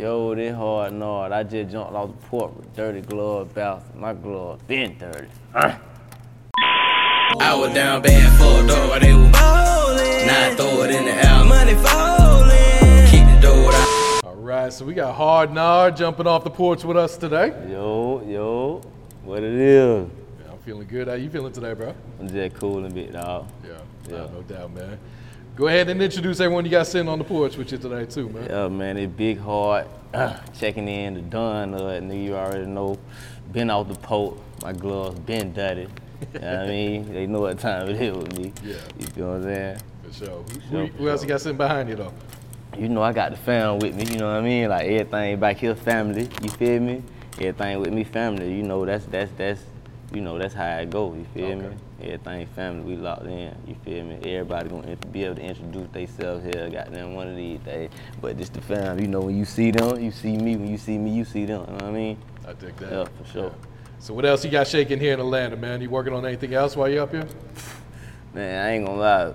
Yo, this Hard Nard. I just jumped off the porch with dirty glove bouncing. My glove been dirty. Uh. I was down bad for a door, they were ballin'. Now I throw it in the air, money fallin'. Keep the door out. All right, so we got Hard Nard jumping off the porch with us today. Yo, yo, what it is? Yeah, I'm feeling good. How you feeling today, bro? I'm just cool a bit, dog. Yeah, Yeah. nah, no doubt, man. Go ahead and introduce everyone you got sitting on the porch with you today, too, man. Yeah, man, it big hard. Checking in the done, uh, nigga, you already know. Been off the porch, my gloves been dirty. you know what I mean? They know what time it is with me. Yeah. You feel what I'm saying? For sure. Who, sure, who, for who else you got sitting behind you, though? You know I got the fam with me, you know what I mean? Like everything back here family, you feel me? Everything with me family, you know that's that's that's you know that's how it go, you feel me? Everything family, we locked in, you feel me? Everybody gonna be able to introduce themselves here, goddamn one of these days. But just the fam, you know when you see them, you see me, when you see me, you see them, you know what I mean? I dig that. Yeah, for sure. So what else you got shaking here in Atlanta, man? You working on anything else while you up here? Man, I ain't gonna lie.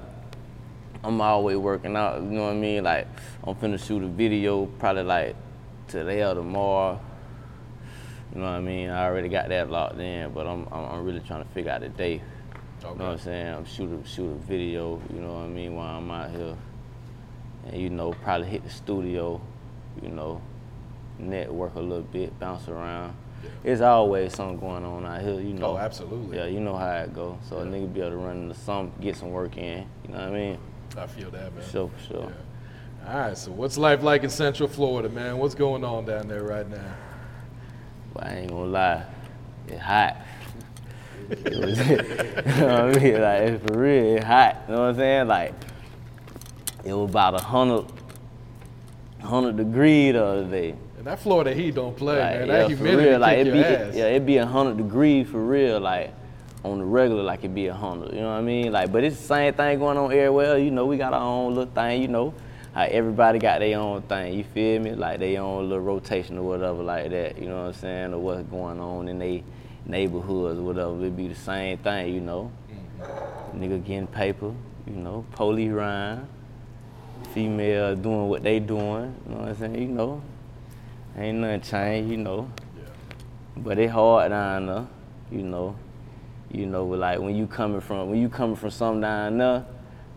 I'm always working out, you know what I mean? Like, I'm finna shoot a video probably like today or tomorrow. You know what I mean? I already got that locked in, but I'm, I'm, I'm really trying to figure out the day. You know what I'm saying? I'm shoot a, shoot a video, you know what I mean, while I'm out here. And, you know, probably hit the studio, you know, network a little bit, bounce around. It's always something going on out here, you know. Oh, absolutely. Yeah, you know how it go. So a nigga be able to run into some, get some work in. You know what I mean? I feel that, man. For sure, for sure. Yeah. All right, so what's life like in Central Florida, man? What's going on down there right now? But I ain't gonna lie, it's hot. It was, you know what I mean? Like it's for real, it's hot. You know what I'm saying? Like it was about a hundred, hundred degrees the other day. And that Florida heat don't play, Like, man. yeah, That for humidity real, like it be, ass. yeah, it be a hundred degrees for real, like on the regular, like it be a hundred. You know what I mean? Like, but it's the same thing going on everywhere. You know, we got our own little thing. You know, how everybody got their own thing. You feel me? Like their own little rotation or whatever, like that. You know what I'm saying? Or what's going on in they neighborhoods or whatever. It be the same thing. You know, mm-hmm. nigga getting paper. You know, police rhyme. Female doing what they doing. You know what I'm saying? You know, ain't nothing changed. You know. But it hard down there, you know. You know, like when you coming from when you coming from something down there,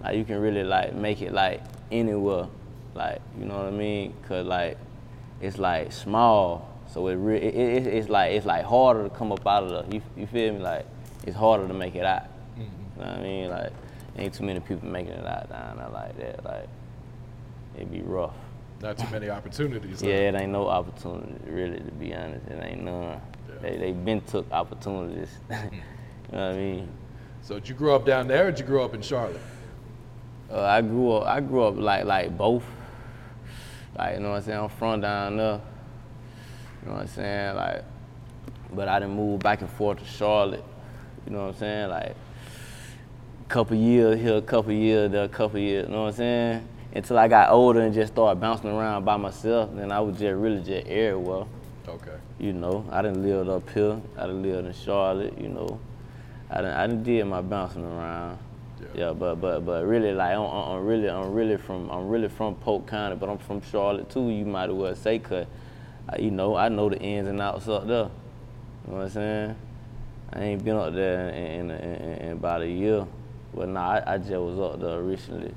like you can really like make it like anywhere, like you know what I mean? Cause like it's like small, so it, re- it, it it's like it's like harder to come up out of the. You, you feel me? Like it's harder to make it out. Mm-hmm. You know what I mean? Like ain't too many people making it out down there like that. Like it'd be rough. Not too many opportunities. huh? Yeah, it ain't no opportunity, really, to be honest. It ain't none. They, they been took opportunities. you know what I mean? So did you grow up down there or did you grow up in Charlotte? Uh, I grew up, I grew up like like both. Like, you know what I'm saying? I'm from down there. You know what I'm saying? Like, but I didn't move back and forth to Charlotte. You know what I'm saying? Like, a couple years here, a couple years there, a couple years, you know what I'm saying? Until I got older and just started bouncing around by myself, then I was just really just everywhere. Okay. You know, I done lived up here. I didn't live in Charlotte. You know, I done, I done did my bouncing around. Yeah, but but but really like I'm, I'm I'm really I'm really from I'm really from Polk County, but I'm from Charlotte too. You might as well say, cause uh, you know I know the ins and outs up there. You know what I'm saying? I ain't been up there in, in, in, in about a year. but nah, I, I just was up there recently,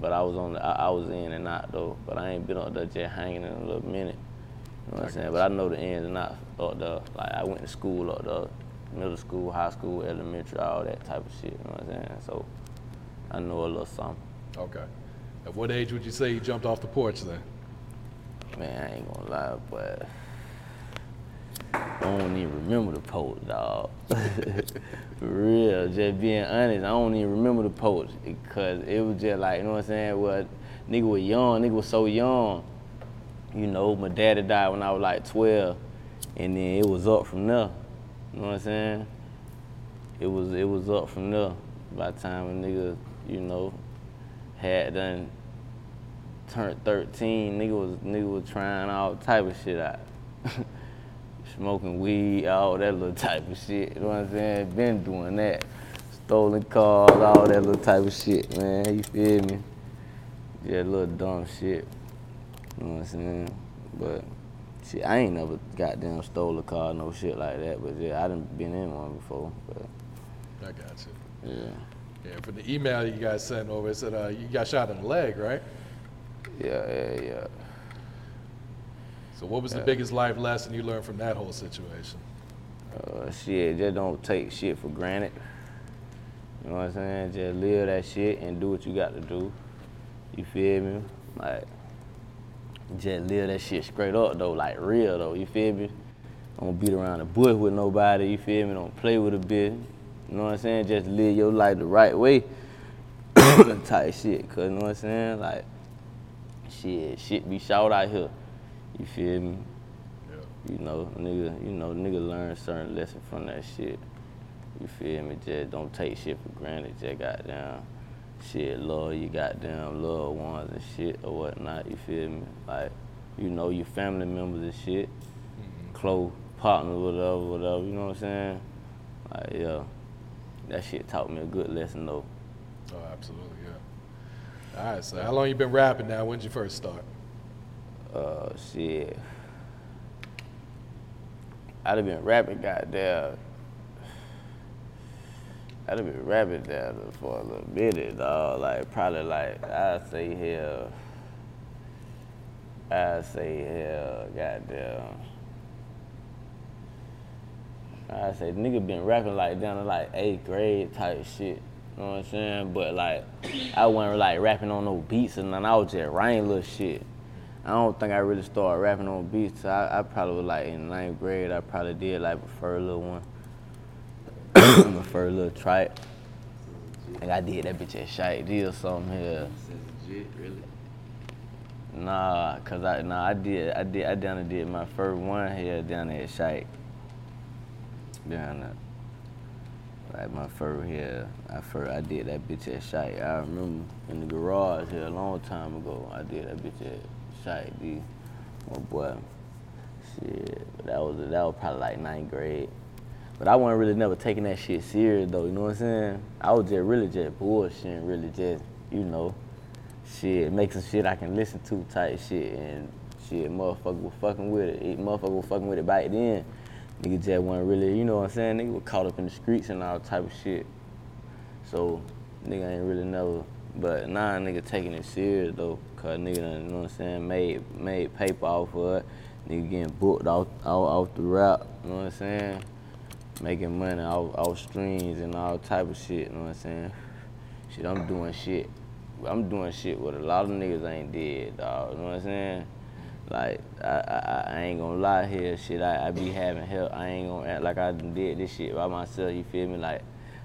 but I was on the, I, I was in and out though. But I ain't been up there just hanging in a little minute. You know what I'm saying? But I know the ins and outs up there. Like I went to school up there. Middle school, high school, elementary, all that type of shit. You know what I'm saying? So I know a little something. Okay. At what age would you say you jumped off the porch then? Man, I ain't gonna lie, but I don't even remember the post, dog. For real, just being honest, I don't even remember the post because it was just like, you know what I'm saying? Well, nigga was young, nigga was so young. You know, my daddy died when I was like 12, and then it was up from there. You know what I'm saying? It was it was up from there. By the time a nigga, you know, had done turned 13, nigga was nigga was trying all type of shit out. Smoking weed, all that little type of shit. You know what I'm saying? Been doing that. Stolen cars, all that little type of shit, man. You feel me? Yeah, little dumb shit. You know what I'm saying? But shit, I ain't never goddamn stole a car, no shit like that. But yeah, I done been in one before. But I got you. yeah. Yeah, for the email you guys sent over, it said uh, you got shot in the leg, right? Yeah, yeah, yeah. So what was the biggest life lesson you learned from that whole situation? Uh, shit, just don't take shit for granted. You know what I'm saying? Just live that shit and do what you got to do. You feel me? Like, just live that shit straight up though, like real though. You feel me? Don't beat around the bush with nobody. You feel me? Don't play with a bitch. You know what I'm saying? Just live your life the right way. type shit. Cause you know what I'm saying? Like, shit, shit be shot out here. You feel me? Yeah. You know, nigga, you know, nigga learn certain lessons from that shit. You feel me? Just don't take shit for granted. Just goddamn shit, love your goddamn loved ones and shit or whatnot. You feel me? Like, you know, your family members and shit, close partners, whatever, whatever. You know what I'm saying? Like, yeah, that shit taught me a good lesson though. Oh, absolutely, yeah. All right, so how long you been rapping now? When did you first start? uh, shit. I'd have been rapping goddamn. I'd have been rapping down for a little minute, dog. Like probably like I'd say hell. I'd say hell, goddamn. I'd say nigga been rapping like down to like eighth grade type shit. You know what I'm saying? But like I wasn't like rapping on no beats and none. I was just writing little shit. I don't think I really started rapping on beats. I, I probably was like in ninth grade. I probably did like my first little one, my first little track. Like I did that bitch at Shite D or something here. Nah, cause I nah I did I did I down there did my first one here down there at Shite. Down there. Like my first here, I first I did that bitch at Shite. I remember in the garage here a long time ago. I did that bitch at Shite D. My boy. Shit, but that was that was probably like ninth grade. But I wasn't really never taking that shit serious though. You know what I'm saying? I was just really just bullshitting, really just you know, shit, make some shit I can listen to type shit and shit. Motherfucker was fucking with it. motherfucker was fucking with it back then. Nigga just wasn't really, you know what I'm saying? Nigga was caught up in the streets and all type of shit. So nigga ain't really never. But now nigga taking it serious though, cause nigga done, you know what I'm saying, made made paper off of it. Nigga getting booked off off, off the rap, you know what I'm saying? Making money off, off streams and all type of shit, you know what I'm saying? Shit, I'm doing shit. I'm doing shit what a lot of niggas ain't did, dog. You know what I'm saying? Like I, I, I ain't gonna lie here, shit. I, I be having help. I ain't gonna act like I did this shit by myself. You feel me? Like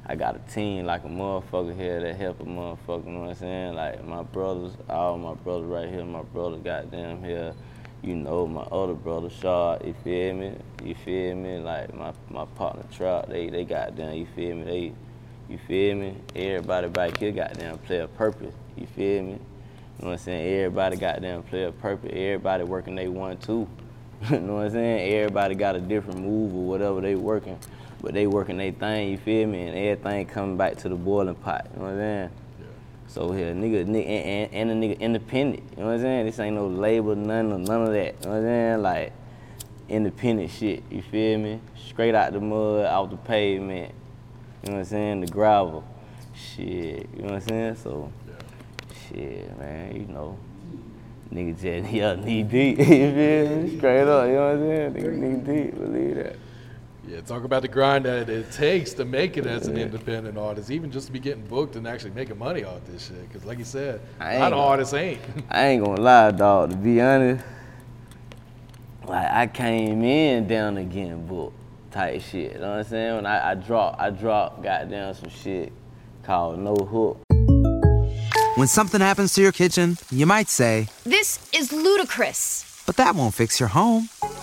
I got a team like a motherfucker here that help a motherfucker. You know what I'm saying? Like my brothers, all my brothers right here. My brother goddamn here. You know my other brother Shard. You feel me? You feel me? Like my my partner Trout. They they goddamn. You feel me? They you feel me? Everybody back here got goddamn play a purpose. You feel me? You know what I'm saying? Everybody got goddamn play a purpose. Everybody working they one too. you know what I'm saying? Everybody got a different move or whatever they working. But they working their thing, you feel me? And everything coming back to the boiling pot. You know what I'm saying? So here, nigga, nigga and, and, and a nigga independent. You know what I'm saying? This ain't no label, none of none of that. You know what I'm saying? Like independent shit. You feel me? Straight out the mud, out the pavement. You know what I'm saying? The gravel. Shit. You know what I'm saying? So shit, man, you know. Nigga just yeah, knee deep. you feel me? Straight up, you know what I'm saying? Nigga knee deep, believe that. Yeah, talk about the grind that it takes to make it as an independent artist, even just to be getting booked and actually making money off this shit. Because, like you said, I a lot ain't of gonna- artists ain't. I ain't gonna lie, dog. To be honest, like I came in down again book type shit. You know what I'm saying? When I, I dropped, I dropped, goddamn some shit called No Hook. When something happens to your kitchen, you might say, This is ludicrous. but that won't fix your home.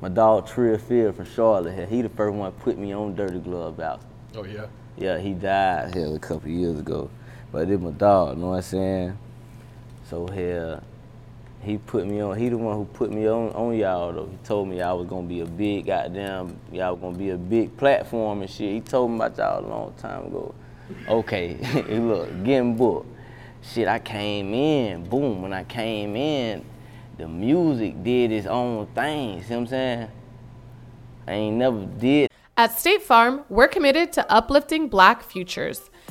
My dog Trill Field from Charlotte here. He the first one put me on Dirty Glove out. oh, yeah. Yeah, he died here a couple years ago. But it my dog, you know what I'm saying? So here, he put me on, he the one who put me on, on y'all though. He told me I was gonna be a big goddamn, y'all was gonna be a big platform and shit. He told me about y'all a long time ago. Okay, look, getting booked. Shit, I came in, boom, when I came in, the music did its own thing, see what I'm saying? I ain't never did At State Farm, we're committed to uplifting Black futures.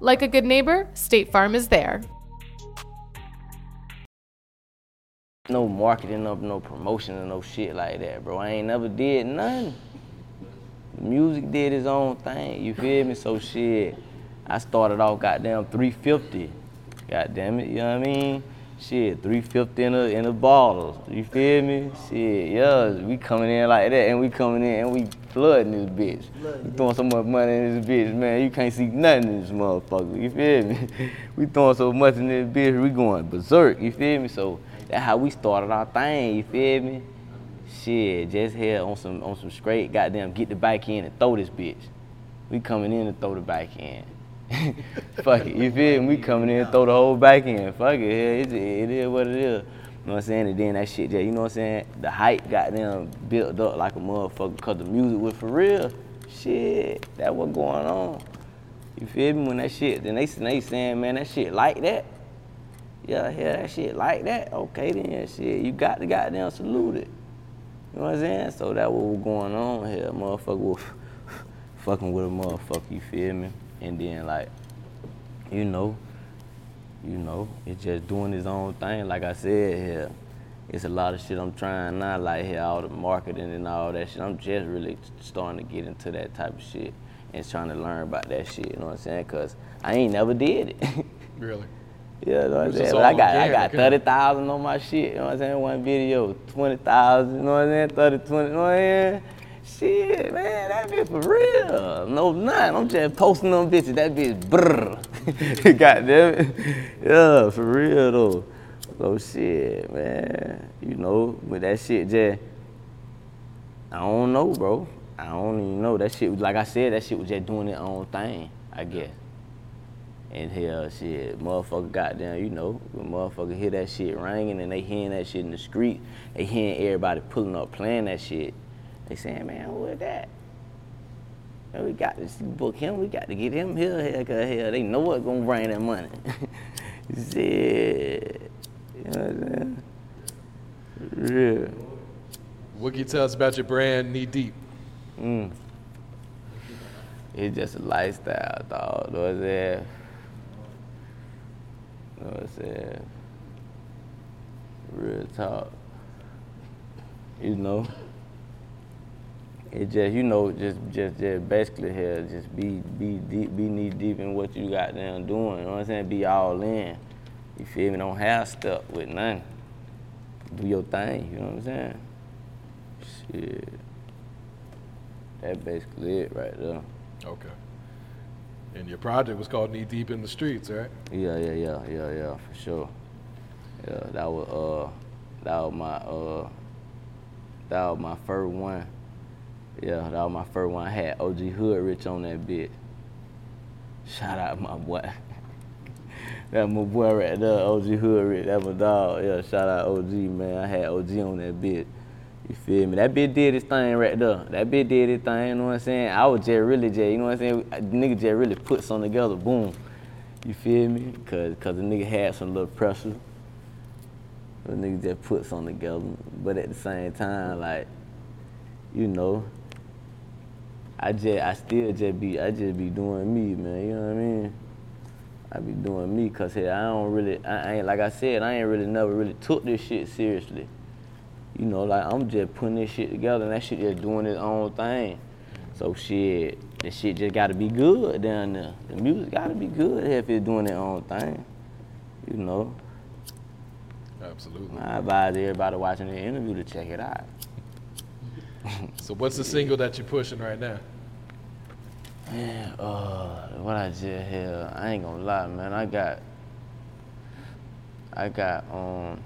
Like a good neighbor, State Farm is there. no marketing up, no promotion no shit like that, bro. I ain't never did nothing. The music did its own thing, you feel me? So shit, I started off goddamn 350. Goddamn it, you know what I mean? Shit, 350 in a in a bottle. You feel me? Shit, yeah, we coming in like that and we coming in and we flooding this bitch. We throwing so much money in this bitch, man. You can't see nothing in this motherfucker. You feel me? we throwing so much in this bitch, we going berserk. You feel me? So that's how we started our thing. You feel me? Shit, just here on some on some straight goddamn get the bike in and throw this bitch. We coming in and throw the bike in. Fuck it, you feel me? We coming in and throw the whole bike in. Fuck it, it, it is what it is. You know what I'm saying? And then that shit, yeah, you know what I'm saying? The hype got them built up like a motherfucker because the music was for real. Shit, that what going on. You feel me? When that shit, then they, they saying, man, that shit like that. Yeah, hear that shit like that. Okay, then shit, you got the goddamn salute it. You know what I'm saying? So that what was going on here. Motherfucker was fucking with a motherfucker, you feel me? And then like, you know, you know, it's just doing his own thing. Like I said here, it's a lot of shit I'm trying now, like here, all the marketing and all that shit. I'm just really starting to get into that type of shit and trying to learn about that shit, you know what I'm saying? Cause I ain't never did it. Really. Yeah, you know what I'm saying? But I got I got thirty thousand on my shit, you know what I'm saying? One video, twenty thousand, you know what I'm saying? 30, 20, you know what I'm saying? Shit, man, that bitch for real. No nothing. I'm just posting them bitches. That bitch brrr. God damn it. Yeah, for real though. So shit, man. You know, with that shit just I don't know, bro. I don't even know. That shit like I said, that shit was just doing its own thing, I guess. And hell, shit, motherfucker goddamn, you know, motherfucker hear that shit ringing and they hearing that shit in the street, they hearing everybody pulling up playing that shit. They saying, man, is that? Man, we got to book him, we got to get him here, hell, cause hell, they know what's gonna bring that money. shit. You know what I'm saying? Yeah. What can you tell us about your brand, Knee Deep? Mm. It's just a lifestyle, dog. Know what I'm saying? Know what I'm saying? Real talk. You know? It just, you know, just, just, just basically here, just be, be deep, be knee deep in what you got down doing. You know what I'm saying? Be all in. You feel me? Don't have stuff with nothing. Do your thing. You know what I'm saying? Shit. That's basically it right there. Okay. And your project was called Knee Deep in the Streets, right? Yeah, yeah, yeah, yeah, yeah, for sure. Yeah, that was uh, that was my uh, that was my first one. Yeah, that was my first one. I had OG Hood Rich on that bit. Shout out my boy. that my boy right there, OG Hood Rich. That my dog. Yeah, shout out OG man. I had OG on that bit. You feel me? That bitch did his thing right there. That bitch did his thing, you know what I'm saying? I was just really just, you know what I'm saying? Nigga just really put something together, boom. You feel me? Cause, Cause the nigga had some little pressure. The nigga just put something together. But at the same time, like, you know, I just, I still just be, I just be doing me, man, you know what I mean? I be doing me, cause hey, I don't really, I, I ain't, like I said, I ain't really never really took this shit seriously you know, like I'm just putting this shit together and that shit just doing its own thing. So shit, the shit just gotta be good down there. The music gotta be good if it's doing its own thing. You know. Absolutely. I advise everybody watching the interview to check it out. so what's the single that you're pushing right now? Man, uh, what I just had, I ain't gonna lie, man. I got, I got, um,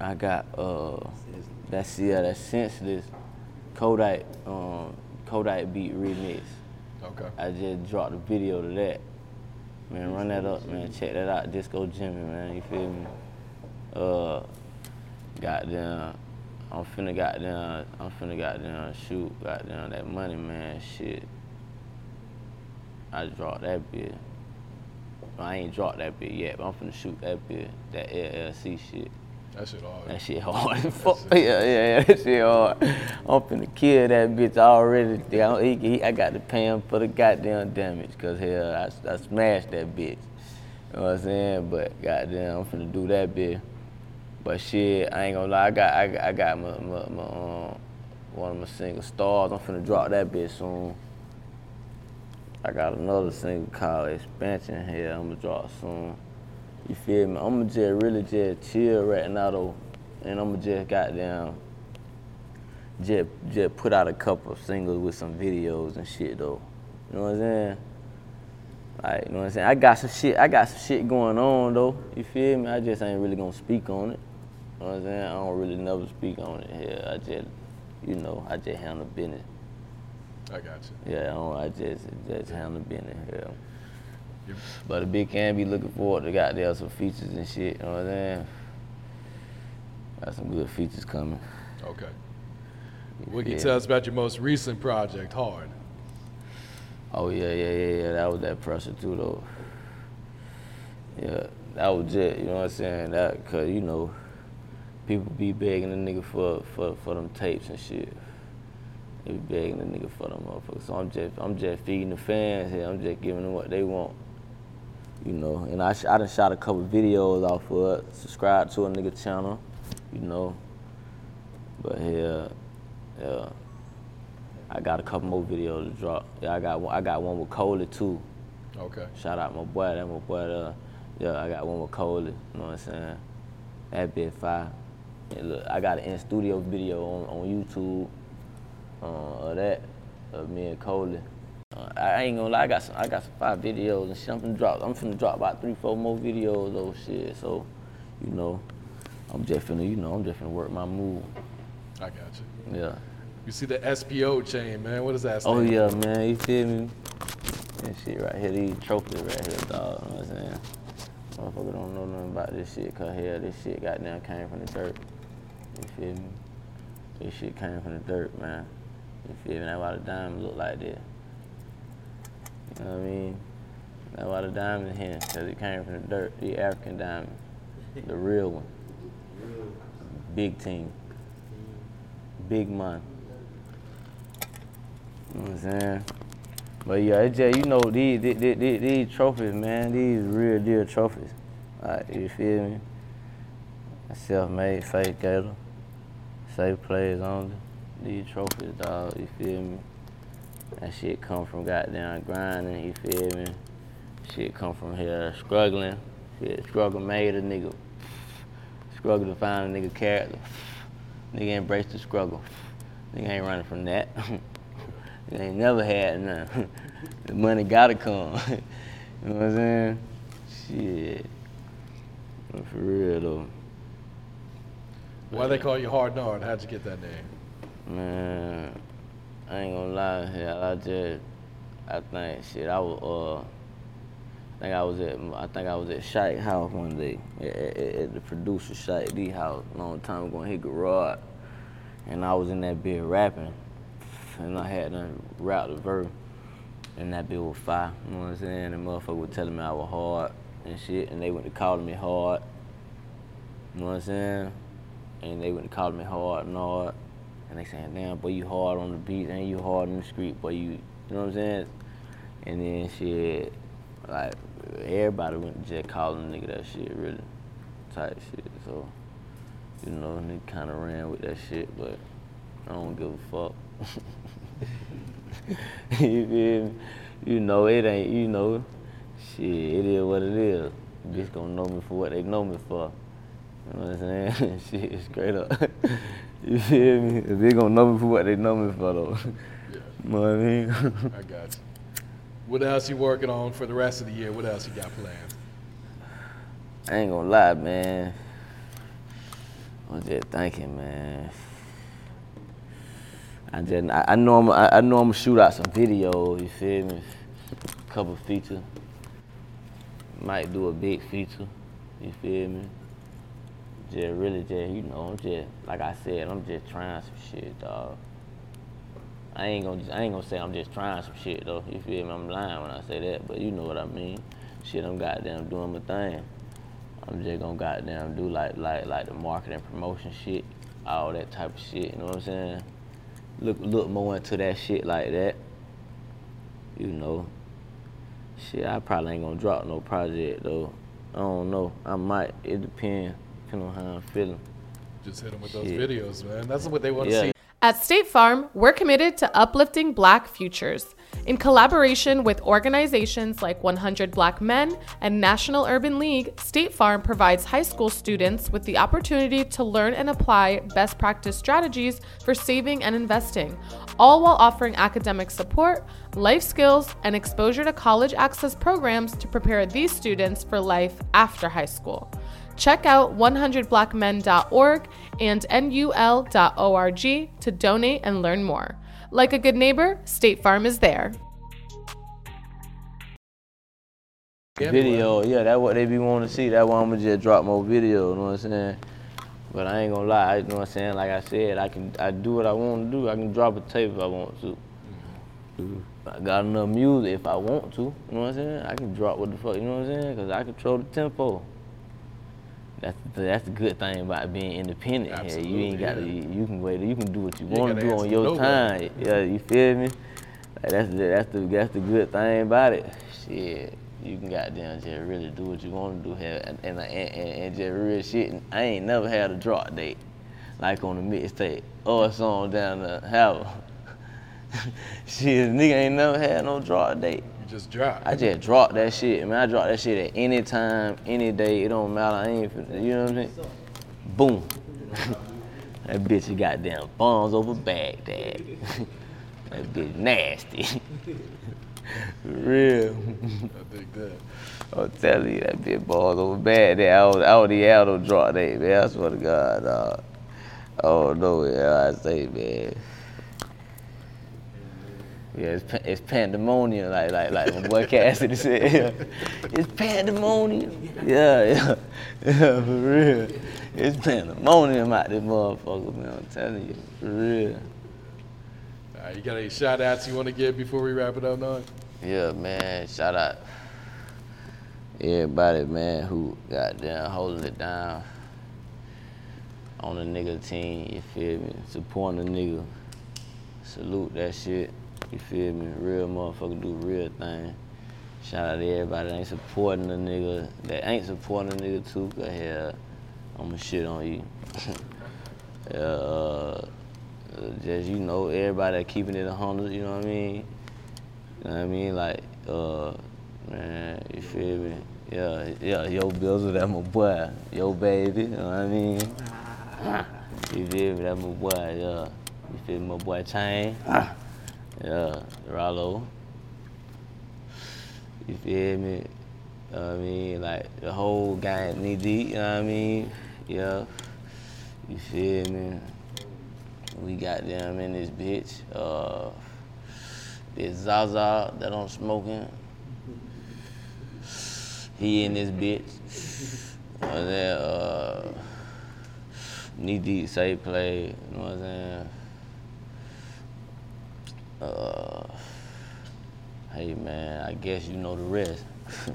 I got uh that's yeah that senseless Kodak um Kodak beat remix. Okay. I just dropped a video to that. Man, run that up, man. Check that out. Disco Jimmy, man. You feel me? Uh, goddamn. I'm finna goddamn. I'm finna goddamn shoot goddamn that money, man. Shit. I dropped that bit. I ain't dropped that bit yet, but I'm finna shoot that bit. That LLC shit. That shit hard. That shit hard. Fuck. Yeah, yeah, yeah, that shit hard. I'm finna kill that bitch already. He, he, I got to pay him for the goddamn damage, cause hell, I, I smashed that bitch. You know what I'm saying? But goddamn, I'm finna do that bitch. But shit, I ain't gonna lie, I got, I, I got my, my, my um, one of my single stars. I'm finna drop that bitch soon. I got another single called Expansion here. I'm gonna drop soon. You feel me? I'ma just really just chill right now though. And I'ma just goddamn just just put out a couple of singles with some videos and shit though. You know what I'm saying? Like, you know what I'm saying? I got some shit, I got some shit going on though. You feel me? I just ain't really gonna speak on it. You know what I'm saying? I don't really never speak on it here. I just, you know, I just handle business. I got you. Yeah, I, don't, I just just handle business here. But a big can be looking forward to got there some features and shit. You know what I'm saying? Got some good features coming. Okay. What can you tell us about your most recent project, Hard? Oh yeah, yeah, yeah, yeah. That was that pressure too, though. Yeah, that was it. You know what I'm saying? That cause you know, people be begging the nigga for for for them tapes and shit. They be begging the nigga for them motherfuckers. So I'm just I'm just feeding the fans here. I'm just giving them what they want you know. And I, I done shot a couple videos off of it, subscribe to a nigga channel, you know. But yeah, yeah, I got a couple more videos to drop. Yeah, I got one, I got one with Coley too. Okay. Shout out my boy, that my boy. Uh, yeah, I got one with Coley. You know what I'm saying? That bit fire. Look, I got an in studio video on, on YouTube uh, of that of me and Coley. Uh, I ain't gonna lie, I got some, I got some five videos and shit. I'm finna drop, I'm finna drop about three, four more videos, though, shit. So, you know, I'm just finna, you know, I'm just finna work my move. I got you. Yeah. You see the SPO chain, man. What is that Oh yeah, for? man. You feel me? That shit right here, these trophies right here, dog. You know what I'm saying? Motherfucker don't know nothing about this shit, cause hell, this shit goddamn came from the dirt. You feel me? This shit came from the dirt, man. You feel me? That's why the diamonds look like this. You know what I mean? That's why the diamond here, cause it came from the dirt, the African diamond, the real one. Big team. Big money. You know what I'm saying? But yeah, it's just, you know, these, these, these, these trophies, man, these real deal trophies. Like, you feel me? Self-made, fake gator, safe players only. These trophies, dog, you feel me? That shit come from goddamn grinding, you feel me? Shit come from here struggling. Shit, struggle made a nigga. Struggle to find a nigga character. Nigga embrace the struggle. Nigga ain't running from that. You ain't never had none. the money gotta come. you know what I'm saying? Shit. For real though. Why they call you Hard Nard? How'd you get that name? Man, I ain't gonna lie, hell, I just, I think, shit, I was, uh, I think I was at, I think I was at Shike House one day, at, at, at the producer Shike D house, long time ago in his garage, and I was in that bit rapping, and I had done rap the verse, and that bit was fire, you know what I'm saying? And motherfucker was telling me I was hard and shit, and they went to calling me hard, you know what I'm saying? And they to calling me hard and hard. And they saying, damn, boy, you hard on the beat, and you hard in the street, boy, you, you know what I'm saying? And then shit, like, everybody went to just calling nigga that shit, really, type shit. So, you know, nigga kind of ran with that shit, but I don't give a fuck. you feel me? You know, it ain't, you know, shit, it is what it is. Bitch gonna know me for what they know me for. You know what I'm saying? shit, straight up. You feel me? They gonna know me for what they know me for though. Yeah. You know what I mean? I got you. What else you working on for the rest of the year? What else you got planned? I ain't gonna lie, man. I'm just thinking, man. I just I, I know I'm I, I know I'm gonna shoot out some videos. You feel me? Couple feature. Might do a big feature. You feel me? Just really just you know I'm just like I said I'm just trying some shit, dog. I ain't gonna I ain't gonna say I'm just trying some shit though. You feel me? I'm lying when I say that, but you know what I mean. Shit, I'm goddamn doing my thing. I'm just gonna goddamn do like like like the marketing promotion shit, all that type of shit. You know what I'm saying? Look look more into that shit like that. You know. Shit, I probably ain't gonna drop no project though. I don't know. I might. It depends. Depending on how I'm feeling. Just hit them with those videos, man. That's what they want to Yeah. see. At State Farm, we're committed to uplifting Black futures. In collaboration with organizations like 100 Black Men and National Urban League, State Farm provides high school students with the opportunity to learn and apply best practice strategies for saving and investing, all while offering academic support, life skills, and exposure to college access programs to prepare these students for life after high school. Check out 100blackmen.org and nul.org to donate and learn more. Like a good neighbor, State Farm is there. Video, yeah, that's what they be wanting to see. That's why I'm gonna just drop more video, you know what I'm saying? But I ain't gonna lie, you know what I'm saying? Like I said, I can I do what I want to do. I can drop a tape if I want to. I got enough music if I want to, you know what I'm saying? I can drop what the fuck, you know what I'm saying? Cause I control the tempo. That's the, that's the good thing about being independent here. You ain't got to, Absolutely, you can wait, you can do what you, You want to do on your nobody. time. Yeah, you feel me? Like that's the that's the that's the good thing about it. Shit, you can goddamn just really do what you want to do here, and and, and, and, and just real shit. I ain't never had a drop date, like on the mixtape or a song down the house. shit, nigga ain't never had no drop date. You just drop. I just drop that shit. Man, I drop that shit at any time, any day. It don't matter. I ain't, you know what I'm saying? Boom. that bitch is goddamn bombs over Baghdad. that bitch nasty. Real. I think that. I'm telling you, that bitch balls over Baghdad. I was, I was the Aldo drop that, man. I swear to God, dog. Oh no, yeah, I say, man. Yeah, it's, it's pandemonium, like like like my boy Cassidy said. Yeah. It's pandemonium. Yeah, yeah, yeah, for real. It's pandemonium out this motherfucker, man. I'm telling you, for real. All right, you got any shout outs you want to give before we wrap it up, Nard? Yeah, man. Shout out everybody, man, who got down holding it down on the nigga team. You feel me? Supporting the nigga. Salute that shit. You feel me? Real motherfucker do real thing. Shout out to everybody that ain't supporting the nigga. That ain't supporting the nigga too. Cause hell, I'ma shit on you. uh, just you know, everybody that keeping it a hundred. You know what I mean? You know what I mean? Like, uh, man, you feel me? Yeah, yeah, yo, Bizzle, that my boy. Yo, baby, you know what I mean? You feel me? That my boy, yeah. You feel me? My boy Chain. Yeah, Rallo. You feel me? You know I mean? Like the whole gang knee deep, you know what I mean? Yeah. You feel me? We got them in this bitch. Uh this Zaza that I'm smoking. He in this bitch. And then uh knee deep say play, you know what I'm saying? Uh, hey man, I guess you know the rest.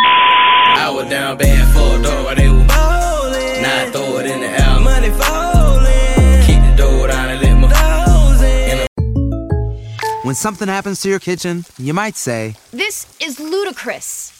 I was down bad for a dog, they were ballin'. Now I throw it in the air, money fallin'. Keep the door down and let my dogs in. When something happens to your kitchen, you might say, This is ludicrous.